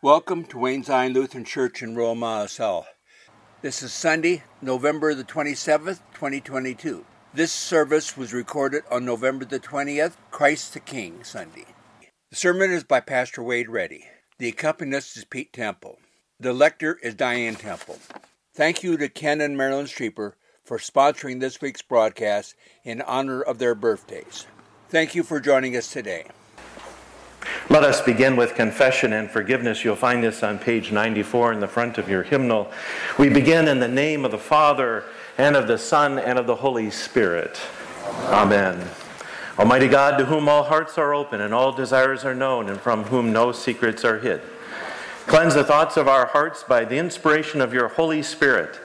Welcome to Wayne Zion Lutheran Church in Roma, Asel. This is Sunday, November the 27th, 2022. This service was recorded on November the 20th, Christ the King Sunday. The sermon is by Pastor Wade Reddy. The accompanist is Pete Temple. The lector is Diane Temple. Thank you to Ken and Marilyn Streeper for sponsoring this week's broadcast in honor of their birthdays. Thank you for joining us today. Let us begin with confession and forgiveness. You'll find this on page 94 in the front of your hymnal. We begin in the name of the Father, and of the Son, and of the Holy Spirit. Amen. Almighty God, to whom all hearts are open and all desires are known, and from whom no secrets are hid, cleanse the thoughts of our hearts by the inspiration of your Holy Spirit,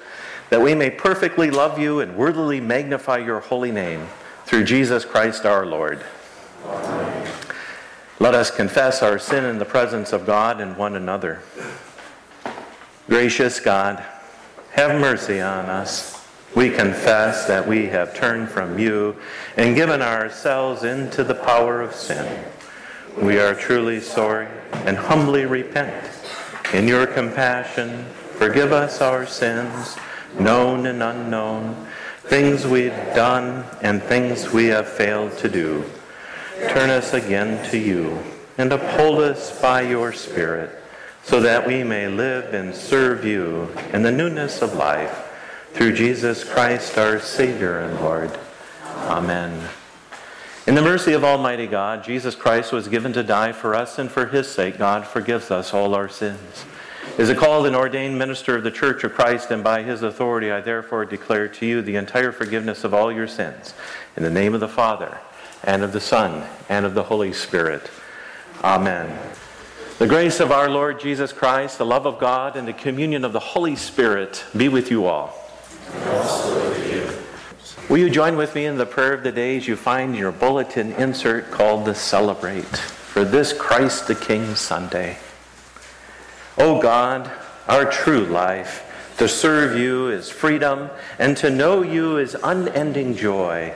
that we may perfectly love you and worthily magnify your holy name, through Jesus Christ our Lord. Amen. Let us confess our sin in the presence of God and one another. Gracious God, have mercy on us. We confess that we have turned from you and given ourselves into the power of sin. We are truly sorry and humbly repent. In your compassion, forgive us our sins, known and unknown, things we've done and things we have failed to do. Turn us again to you and uphold us by your Spirit so that we may live and serve you in the newness of life through Jesus Christ, our Savior and Lord. Amen. In the mercy of Almighty God, Jesus Christ was given to die for us, and for his sake, God forgives us all our sins. As a called and ordained minister of the Church of Christ, and by his authority, I therefore declare to you the entire forgiveness of all your sins. In the name of the Father, and of the Son, and of the Holy Spirit. Amen. The grace of our Lord Jesus Christ, the love of God, and the communion of the Holy Spirit be with you all. Will you join with me in the prayer of the days you find your bulletin insert called the Celebrate for this Christ the King Sunday? O God, our true life, to serve you is freedom, and to know you is unending joy.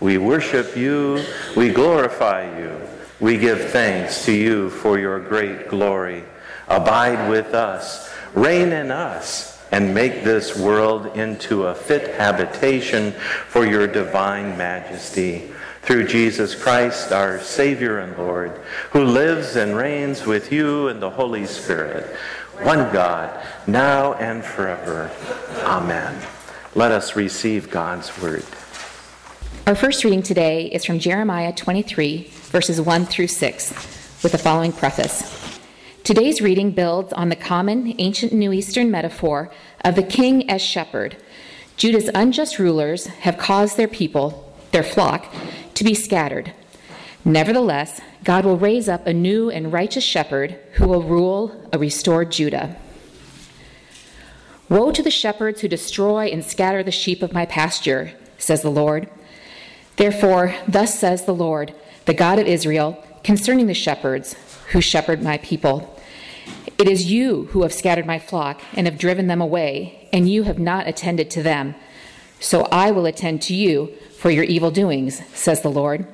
We worship you, we glorify you, we give thanks to you for your great glory. Abide with us, reign in us, and make this world into a fit habitation for your divine majesty. Through Jesus Christ, our Savior and Lord, who lives and reigns with you and the Holy Spirit, one God, now and forever. Amen. Let us receive God's word. Our first reading today is from Jeremiah 23, verses 1 through 6, with the following preface. Today's reading builds on the common ancient Near Eastern metaphor of the king as shepherd. Judah's unjust rulers have caused their people, their flock, to be scattered. Nevertheless, God will raise up a new and righteous shepherd who will rule uh, a restored Judah. Woe to the shepherds who destroy and scatter the sheep of my pasture, says the Lord. Therefore, thus says the Lord, the God of Israel, concerning the shepherds who shepherd my people It is you who have scattered my flock and have driven them away, and you have not attended to them. So I will attend to you for your evil doings, says the Lord.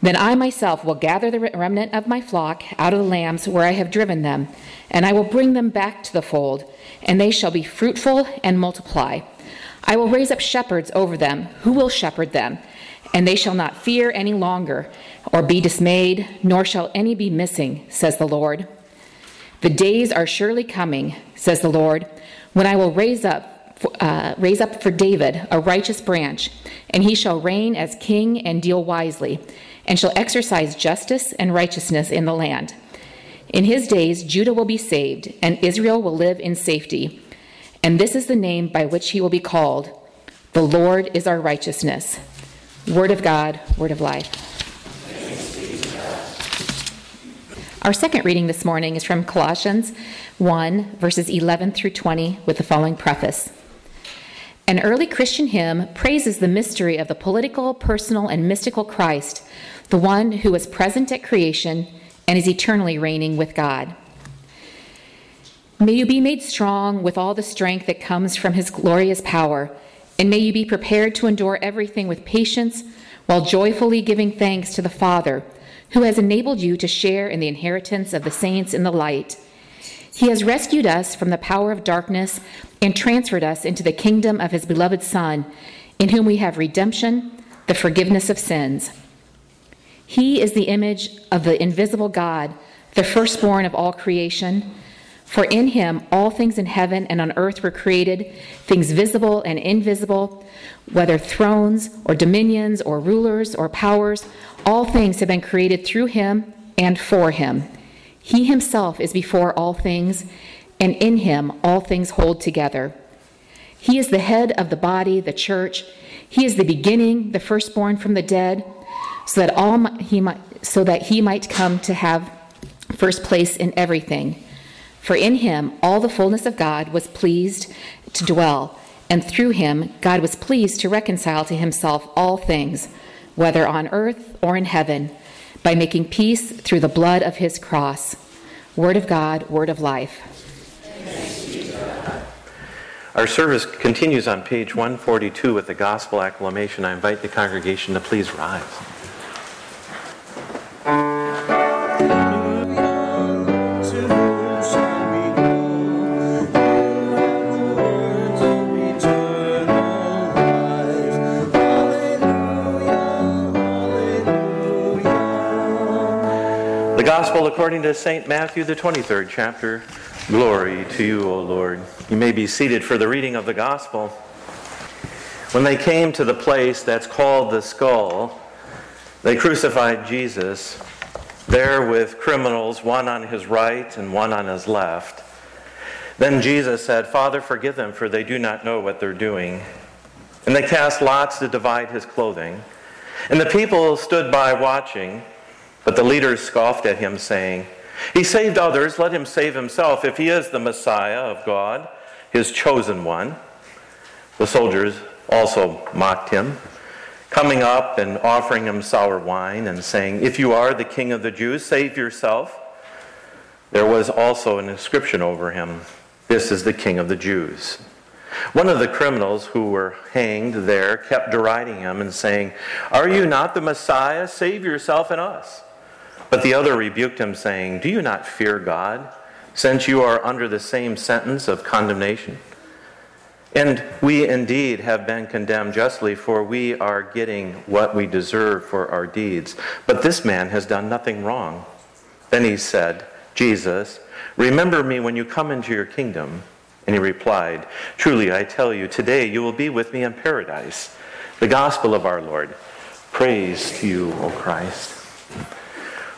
Then I myself will gather the remnant of my flock out of the lambs where I have driven them, and I will bring them back to the fold, and they shall be fruitful and multiply. I will raise up shepherds over them, who will shepherd them and they shall not fear any longer, or be dismayed, nor shall any be missing, says the Lord. The days are surely coming, says the Lord, when I will raise up uh, raise up for David a righteous branch, and he shall reign as king and deal wisely, and shall exercise justice and righteousness in the land. In his days Judah will be saved, and Israel will live in safety. And this is the name by which he will be called The Lord is our righteousness. Word of God, word of life. Our second reading this morning is from Colossians 1, verses 11 through 20, with the following preface. An early Christian hymn praises the mystery of the political, personal, and mystical Christ, the one who was present at creation and is eternally reigning with God. May you be made strong with all the strength that comes from his glorious power and may you be prepared to endure everything with patience while joyfully giving thanks to the Father, who has enabled you to share in the inheritance of the saints in the light. He has rescued us from the power of darkness and transferred us into the kingdom of his beloved Son, in whom we have redemption, the forgiveness of sins. He is the image of the invisible God, the firstborn of all creation. For in him all things in heaven and on earth were created, things visible and invisible, whether thrones or dominions or rulers or powers, all things have been created through him and for him. He himself is before all things, and in him all things hold together. He is the head of the body, the church. He is the beginning, the firstborn from the dead, so that all he might, so that he might come to have first place in everything. For in him all the fullness of God was pleased to dwell, and through him God was pleased to reconcile to himself all things, whether on earth or in heaven, by making peace through the blood of his cross. Word of God, word of life. Our service continues on page 142 with the gospel acclamation. I invite the congregation to please rise. Gospel according to St. Matthew, the 23rd chapter. Glory to you, O Lord. You may be seated for the reading of the Gospel. When they came to the place that's called the skull, they crucified Jesus there with criminals, one on his right and one on his left. Then Jesus said, Father, forgive them, for they do not know what they're doing. And they cast lots to divide his clothing. And the people stood by watching. But the leaders scoffed at him, saying, He saved others, let him save himself if he is the Messiah of God, his chosen one. The soldiers also mocked him, coming up and offering him sour wine and saying, If you are the king of the Jews, save yourself. There was also an inscription over him This is the king of the Jews. One of the criminals who were hanged there kept deriding him and saying, Are you not the Messiah? Save yourself and us. But the other rebuked him, saying, Do you not fear God, since you are under the same sentence of condemnation? And we indeed have been condemned justly, for we are getting what we deserve for our deeds. But this man has done nothing wrong. Then he said, Jesus, remember me when you come into your kingdom. And he replied, Truly I tell you, today you will be with me in paradise. The gospel of our Lord. Praise to you, O Christ.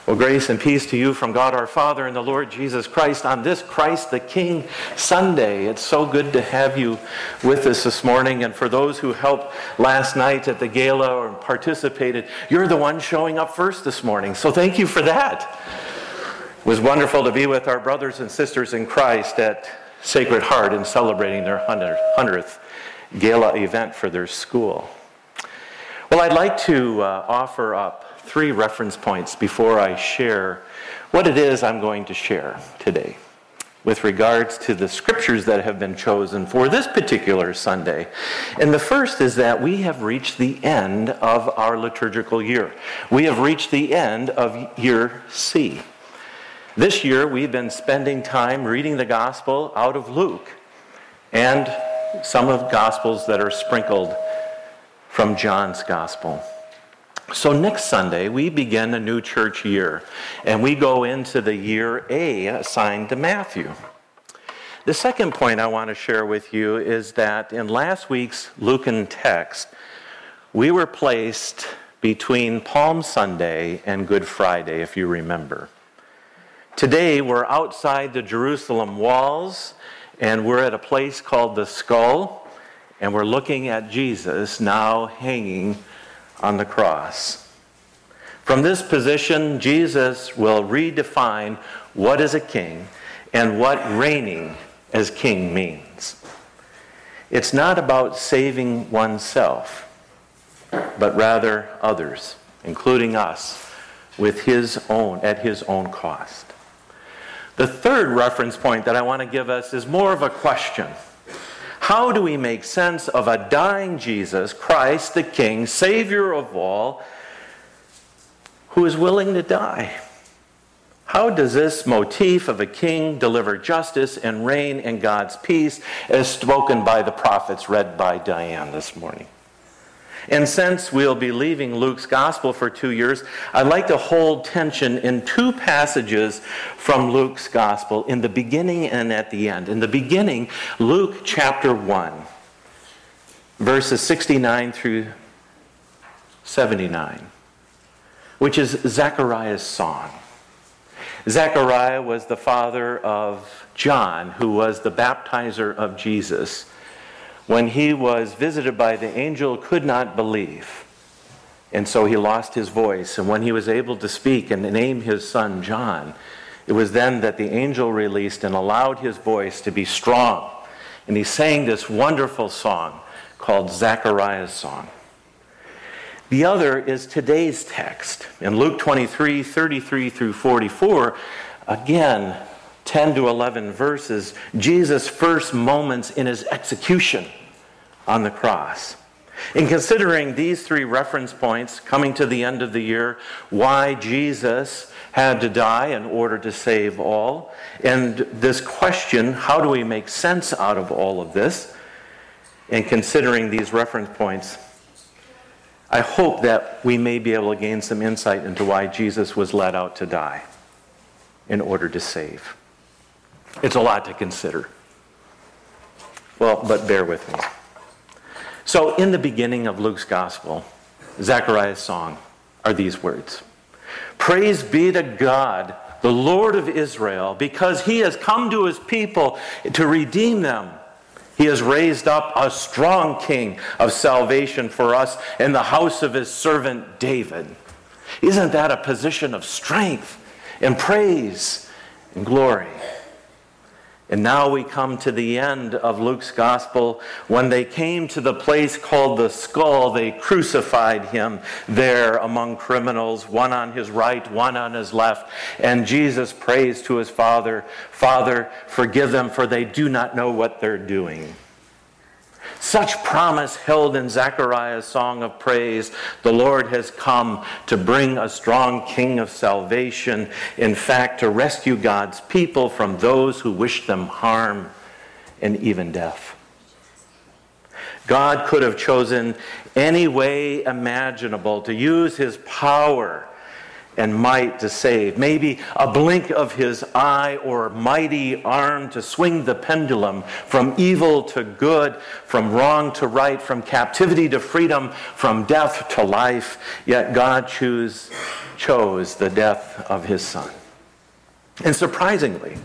Well, grace and peace to you from God our Father and the Lord Jesus Christ on this Christ the King Sunday. It's so good to have you with us this morning. And for those who helped last night at the gala or participated, you're the one showing up first this morning. So thank you for that. It was wonderful to be with our brothers and sisters in Christ at Sacred Heart and celebrating their 100th gala event for their school. Well, I'd like to uh, offer up three reference points before I share what it is I'm going to share today with regards to the scriptures that have been chosen for this particular Sunday. And the first is that we have reached the end of our liturgical year. We have reached the end of year C. This year, we've been spending time reading the gospel out of Luke and some of gospels that are sprinkled from John's gospel. So, next Sunday, we begin a new church year, and we go into the year A assigned to Matthew. The second point I want to share with you is that in last week's Lucan text, we were placed between Palm Sunday and Good Friday, if you remember. Today, we're outside the Jerusalem walls, and we're at a place called the Skull, and we're looking at Jesus now hanging on the cross. From this position, Jesus will redefine what is a king and what reigning as king means. It's not about saving oneself, but rather others, including us, with his own at his own cost. The third reference point that I want to give us is more of a question. How do we make sense of a dying Jesus, Christ the King, Savior of all, who is willing to die? How does this motif of a king deliver justice and reign in God's peace, as spoken by the prophets read by Diane this morning? And since we'll be leaving Luke's gospel for two years, I'd like to hold tension in two passages from Luke's gospel in the beginning and at the end. In the beginning, Luke chapter 1, verses 69 through 79, which is Zechariah's song. Zechariah was the father of John, who was the baptizer of Jesus when he was visited by the angel, could not believe. And so he lost his voice. And when he was able to speak and name his son John, it was then that the angel released and allowed his voice to be strong. And he sang this wonderful song called Zechariah's Song. The other is today's text. In Luke 23 33 through 44, again, 10 to 11 verses, Jesus' first moments in his execution on the cross. In considering these three reference points coming to the end of the year, why Jesus had to die in order to save all, and this question, how do we make sense out of all of this? In considering these reference points, I hope that we may be able to gain some insight into why Jesus was led out to die in order to save. It's a lot to consider. Well, but bear with me. So, in the beginning of Luke's gospel, Zechariah's song are these words Praise be to God, the Lord of Israel, because he has come to his people to redeem them. He has raised up a strong king of salvation for us in the house of his servant David. Isn't that a position of strength and praise and glory? And now we come to the end of Luke's gospel. When they came to the place called the skull, they crucified him there among criminals, one on his right, one on his left. And Jesus prays to his Father, Father, forgive them, for they do not know what they're doing. Such promise held in Zechariah's song of praise. The Lord has come to bring a strong king of salvation, in fact, to rescue God's people from those who wish them harm and even death. God could have chosen any way imaginable to use his power and might to save. Maybe a blink of his eye or mighty arm to swing the pendulum from evil to good, from wrong to right, from captivity to freedom, from death to life. Yet God choose, chose the death of his son. And surprisingly,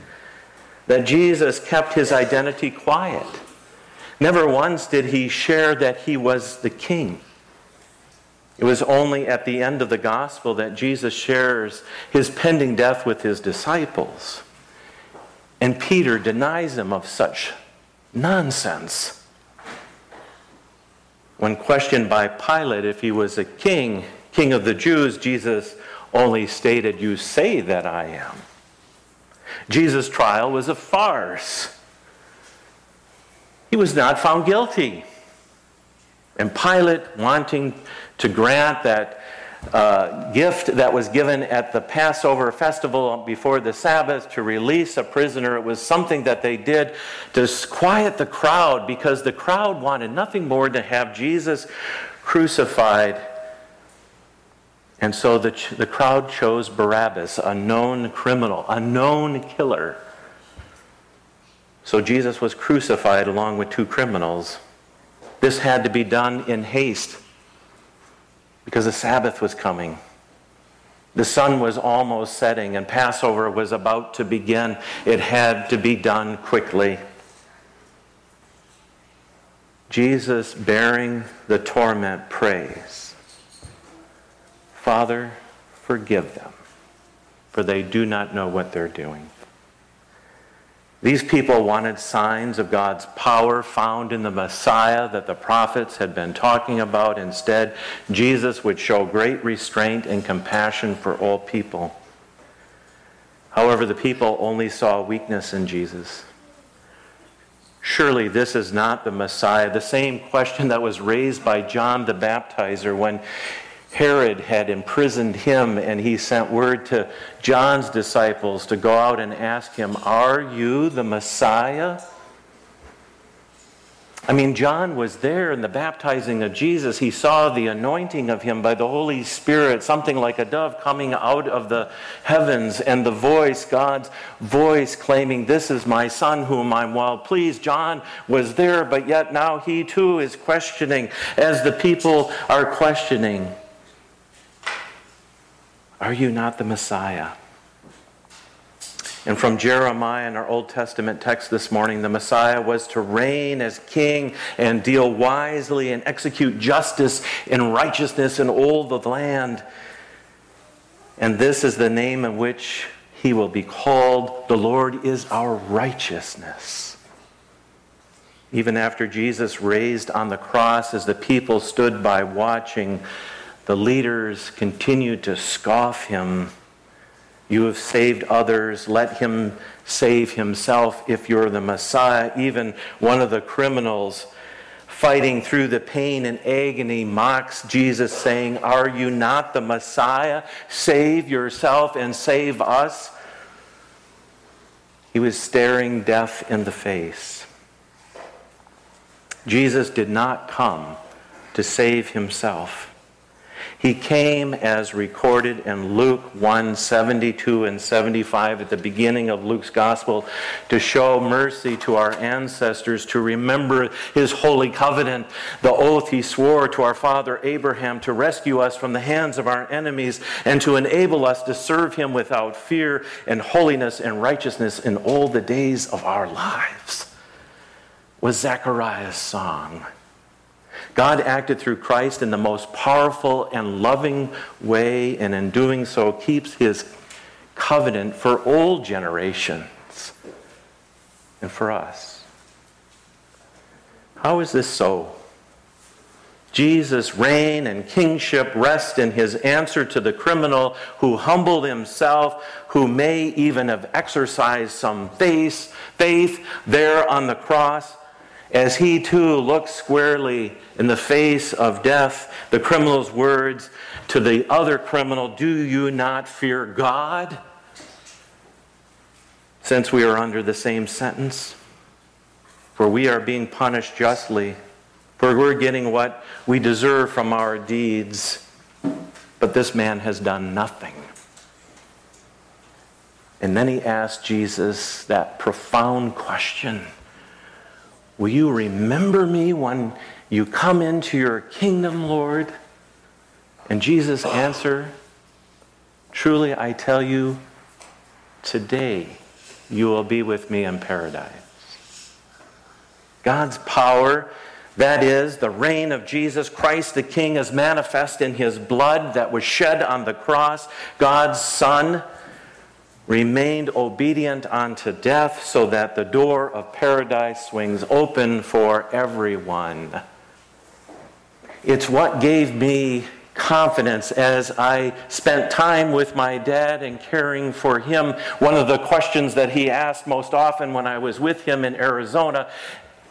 that Jesus kept his identity quiet. Never once did he share that he was the king. It was only at the end of the gospel that Jesus shares his pending death with his disciples. And Peter denies him of such nonsense. When questioned by Pilate if he was a king, king of the Jews, Jesus only stated, You say that I am. Jesus' trial was a farce. He was not found guilty. And Pilate, wanting to grant that uh, gift that was given at the Passover festival before the Sabbath to release a prisoner. It was something that they did to quiet the crowd because the crowd wanted nothing more than to have Jesus crucified. And so the, the crowd chose Barabbas, a known criminal, a known killer. So Jesus was crucified along with two criminals. This had to be done in haste because the Sabbath was coming. The sun was almost setting and Passover was about to begin. It had to be done quickly. Jesus, bearing the torment, prays Father, forgive them, for they do not know what they're doing. These people wanted signs of God's power found in the Messiah that the prophets had been talking about. Instead, Jesus would show great restraint and compassion for all people. However, the people only saw weakness in Jesus. Surely this is not the Messiah. The same question that was raised by John the Baptizer when Herod had imprisoned him, and he sent word to John's disciples to go out and ask him, Are you the Messiah? I mean, John was there in the baptizing of Jesus. He saw the anointing of him by the Holy Spirit, something like a dove coming out of the heavens, and the voice, God's voice, claiming, This is my son whom I'm well pleased. John was there, but yet now he too is questioning, as the people are questioning, Are you not the Messiah? And from Jeremiah in our Old Testament text this morning, the Messiah was to reign as king and deal wisely and execute justice and righteousness in all the land. And this is the name in which he will be called. The Lord is our righteousness. Even after Jesus raised on the cross, as the people stood by watching, the leaders continued to scoff him you have saved others. Let him save himself if you're the Messiah. Even one of the criminals fighting through the pain and agony mocks Jesus, saying, Are you not the Messiah? Save yourself and save us. He was staring death in the face. Jesus did not come to save himself. He came as recorded in Luke 1 72 and 75 at the beginning of Luke's gospel to show mercy to our ancestors, to remember his holy covenant, the oath he swore to our father Abraham to rescue us from the hands of our enemies and to enable us to serve him without fear and holiness and righteousness in all the days of our lives. Was Zechariah's song. God acted through Christ in the most powerful and loving way, and in doing so, keeps his covenant for all generations and for us. How is this so? Jesus' reign and kingship rest in his answer to the criminal who humbled himself, who may even have exercised some faith, faith there on the cross as he too looks squarely in the face of death, the criminal's words to the other criminal, Do you not fear God? Since we are under the same sentence, for we are being punished justly, for we're getting what we deserve from our deeds, but this man has done nothing. And then he asked Jesus that profound question Will you remember me when you come into your kingdom, Lord? And Jesus answered, Truly I tell you, today you will be with me in paradise. God's power, that is, the reign of Jesus Christ the King, is manifest in his blood that was shed on the cross. God's Son remained obedient unto death so that the door of paradise swings open for everyone. It's what gave me confidence as I spent time with my dad and caring for him. One of the questions that he asked most often when I was with him in Arizona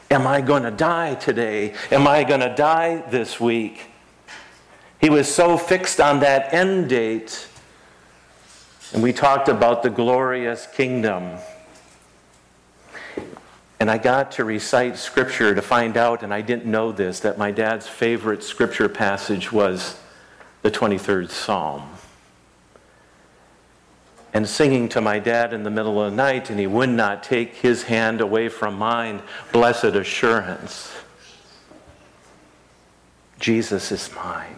Am I going to die today? Am I going to die this week? He was so fixed on that end date and we talked about the glorious kingdom. And I got to recite scripture to find out, and I didn't know this, that my dad's favorite scripture passage was the 23rd Psalm. And singing to my dad in the middle of the night, and he would not take his hand away from mine, blessed assurance. Jesus is mine.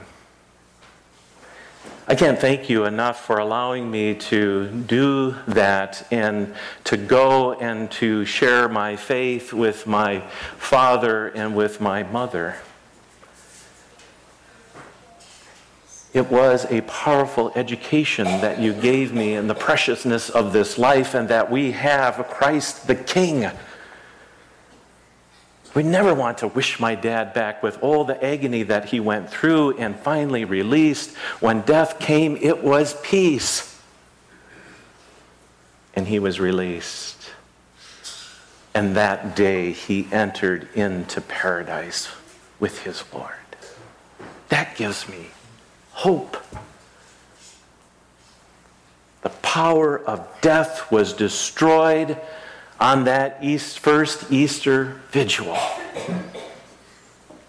I can't thank you enough for allowing me to do that and to go and to share my faith with my father and with my mother. It was a powerful education that you gave me in the preciousness of this life and that we have Christ the King we never want to wish my dad back with all the agony that he went through and finally released. When death came, it was peace. And he was released. And that day he entered into paradise with his Lord. That gives me hope. The power of death was destroyed on that East, first Easter vigil.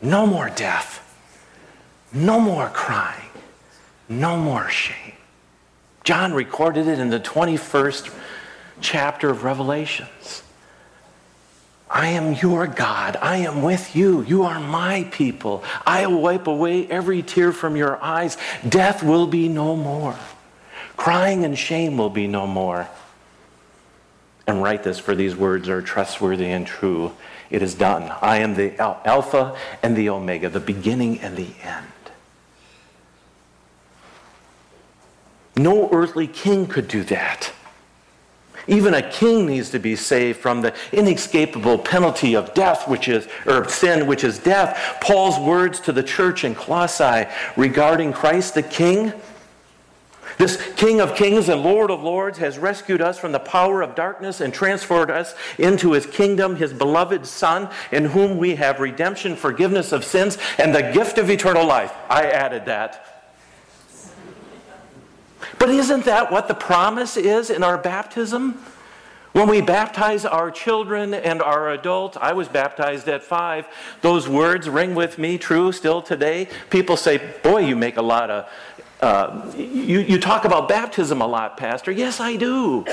No more death. No more crying. No more shame. John recorded it in the 21st chapter of Revelations. I am your God. I am with you. You are my people. I will wipe away every tear from your eyes. Death will be no more. Crying and shame will be no more. And write this, for these words are trustworthy and true. It is done. I am the Alpha and the Omega, the beginning and the end. No earthly king could do that. Even a king needs to be saved from the inescapable penalty of death, which is, or sin, which is death. Paul's words to the church in Colossae regarding Christ the King. This King of Kings and Lord of Lords has rescued us from the power of darkness and transferred us into his kingdom, his beloved Son, in whom we have redemption, forgiveness of sins, and the gift of eternal life. I added that. But isn't that what the promise is in our baptism? When we baptize our children and our adults, I was baptized at five. Those words ring with me true still today. People say, Boy, you make a lot of, uh, you, you talk about baptism a lot, Pastor. Yes, I do.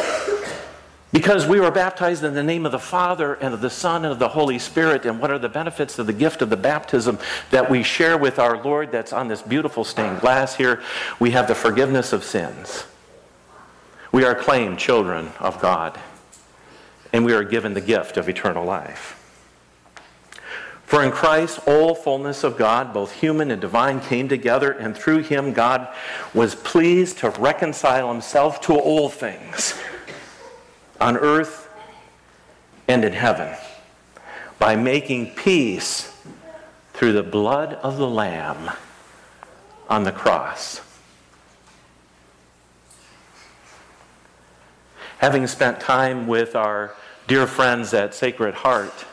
Because we were baptized in the name of the Father and of the Son and of the Holy Spirit. And what are the benefits of the gift of the baptism that we share with our Lord that's on this beautiful stained glass here? We have the forgiveness of sins. We are claimed children of God. And we are given the gift of eternal life. For in Christ, all fullness of God, both human and divine, came together, and through him, God was pleased to reconcile himself to all things on earth and in heaven by making peace through the blood of the Lamb on the cross. Having spent time with our dear friends at Sacred Heart,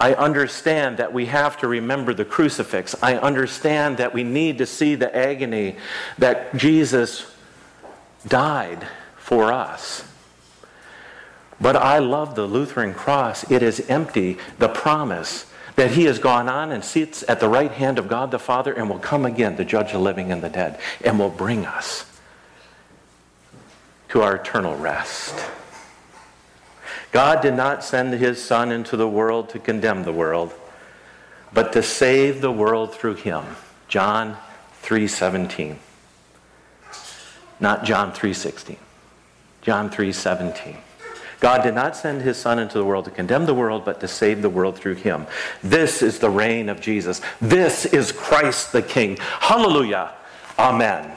I understand that we have to remember the crucifix. I understand that we need to see the agony that Jesus died for us. But I love the Lutheran cross. It is empty, the promise that he has gone on and sits at the right hand of God the Father and will come again to judge the living and the dead and will bring us to our eternal rest. God did not send his Son into the world to condemn the world, but to save the world through him. John 3:17. Not John 3:16. John 3:17. God did not send his Son into the world to condemn the world, but to save the world through him. This is the reign of Jesus. This is Christ the King. Hallelujah. Amen.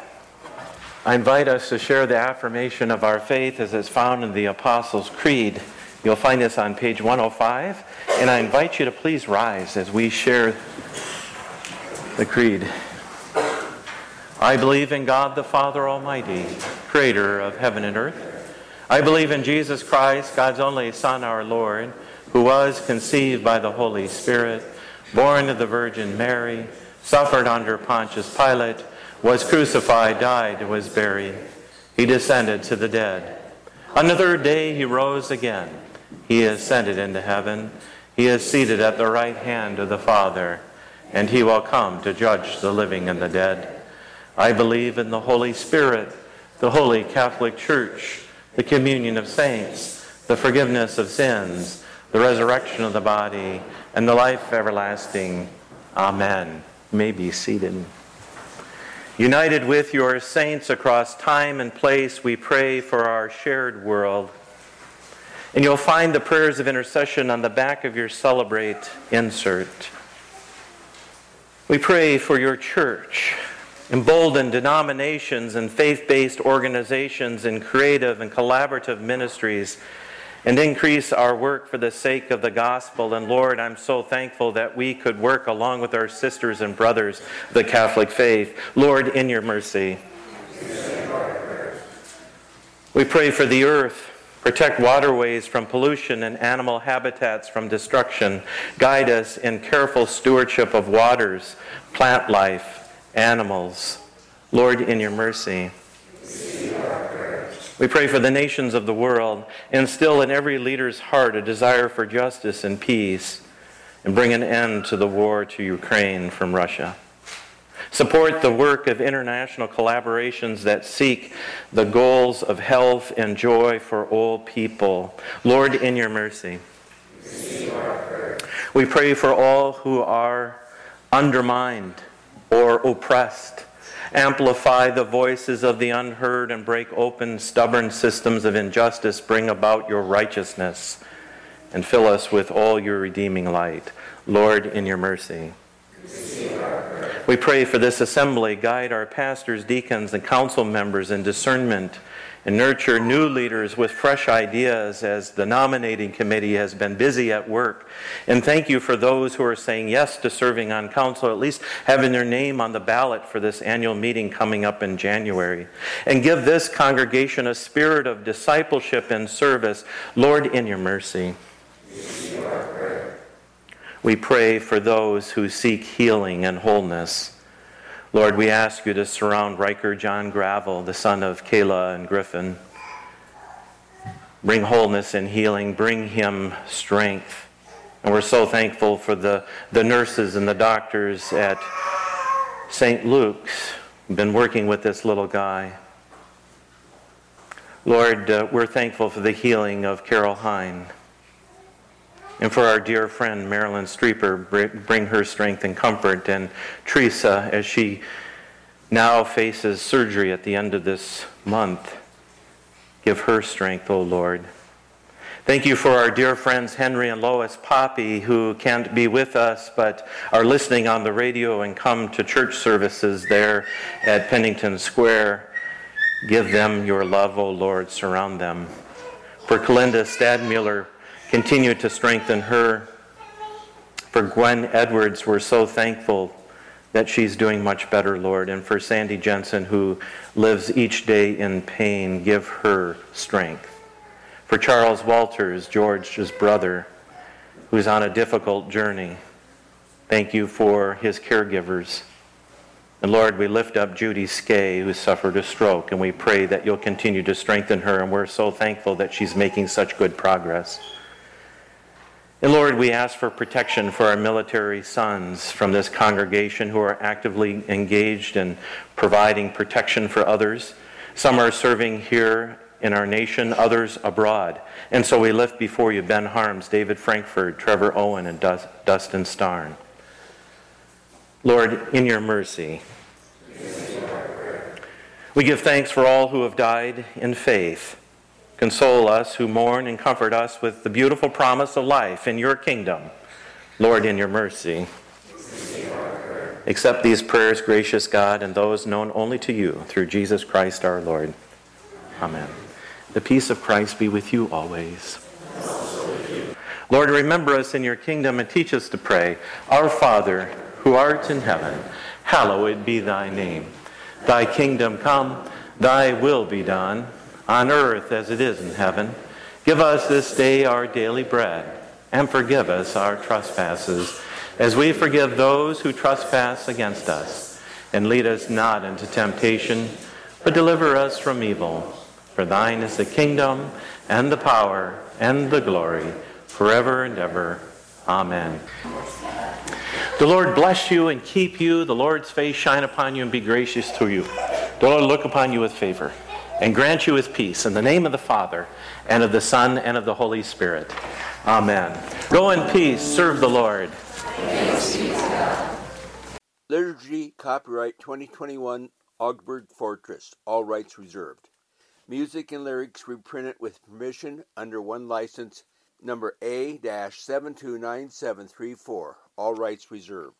I invite us to share the affirmation of our faith as is found in the Apostles' Creed. You'll find this on page 105. And I invite you to please rise as we share the Creed. I believe in God the Father Almighty, creator of heaven and earth. I believe in Jesus Christ, God's only Son, our Lord, who was conceived by the Holy Spirit, born of the Virgin Mary, suffered under Pontius Pilate, was crucified, died, was buried. He descended to the dead. On the third day he rose again. He ascended into heaven. He is seated at the right hand of the Father, and he will come to judge the living and the dead. I believe in the Holy Spirit, the holy Catholic Church the communion of saints, the forgiveness of sins, the resurrection of the body, and the life everlasting. Amen. You may be seated. United with your saints across time and place, we pray for our shared world. And you'll find the prayers of intercession on the back of your Celebrate insert. We pray for your church embolden denominations and faith based organizations in creative and collaborative ministries, and increase our work for the sake of the gospel. And Lord, I'm so thankful that we could work along with our sisters and brothers, the Catholic faith. Lord, in your mercy. We pray for the earth. Protect waterways from pollution and animal habitats from destruction. Guide us in careful stewardship of waters, plant life, animals. Lord, in your mercy. We pray for the nations of the world. Instill in every leader's heart a desire for justice and peace, and bring an end to the war to Ukraine from Russia. Support the work of international collaborations that seek the goals of health and joy for all people. Lord, in your mercy. We pray for all who are undermined or oppressed. Amplify the voices of the unheard and break open stubborn systems of injustice. Bring about your righteousness and fill us with all your redeeming light. Lord, in your mercy. We pray for this assembly. Guide our pastors, deacons, and council members in discernment and nurture new leaders with fresh ideas as the nominating committee has been busy at work. And thank you for those who are saying yes to serving on council, at least having their name on the ballot for this annual meeting coming up in January. And give this congregation a spirit of discipleship and service. Lord, in your mercy. We pray for those who seek healing and wholeness. Lord, we ask you to surround Riker John Gravel, the son of Kayla and Griffin. Bring wholeness and healing, bring him strength. And we're so thankful for the, the nurses and the doctors at St. Luke's who've been working with this little guy. Lord, uh, we're thankful for the healing of Carol Hine. And for our dear friend Marilyn Streeper, bring her strength and comfort. And Teresa, as she now faces surgery at the end of this month, give her strength, O Lord. Thank you for our dear friends Henry and Lois Poppy, who can't be with us but are listening on the radio and come to church services there at Pennington Square. Give them your love, O Lord. Surround them. For Kalinda Stadmuller, Continue to strengthen her. For Gwen Edwards, we're so thankful that she's doing much better, Lord. And for Sandy Jensen, who lives each day in pain, give her strength. For Charles Walters, George's brother, who's on a difficult journey, thank you for his caregivers. And Lord, we lift up Judy Skay, who suffered a stroke, and we pray that you'll continue to strengthen her. And we're so thankful that she's making such good progress. And Lord, we ask for protection for our military sons from this congregation who are actively engaged in providing protection for others. Some are serving here in our nation, others abroad. And so we lift before you Ben Harms, David Frankford, Trevor Owen, and Dustin Starn. Lord, in your mercy, we give thanks for all who have died in faith Console us who mourn and comfort us with the beautiful promise of life in your kingdom. Lord, in your mercy. Accept these prayers, gracious God, and those known only to you through Jesus Christ our Lord. Amen. The peace of Christ be with you always. Lord, remember us in your kingdom and teach us to pray. Our Father, who art in heaven, hallowed be thy name. Thy kingdom come, thy will be done on earth as it is in heaven. Give us this day our daily bread, and forgive us our trespasses, as we forgive those who trespass against us. And lead us not into temptation, but deliver us from evil. For thine is the kingdom, and the power, and the glory, forever and ever. Amen. The Lord bless you and keep you. The Lord's face shine upon you and be gracious to you. The Lord look upon you with favor and grant you his peace. In the name of the Father, and of the Son, and of the Holy Spirit. Amen. Go in peace. Serve the Lord. Liturgy Copyright 2021 Augsburg Fortress. All rights reserved. Music and lyrics reprinted with permission under OneLicense number A-729734. All rights reserved.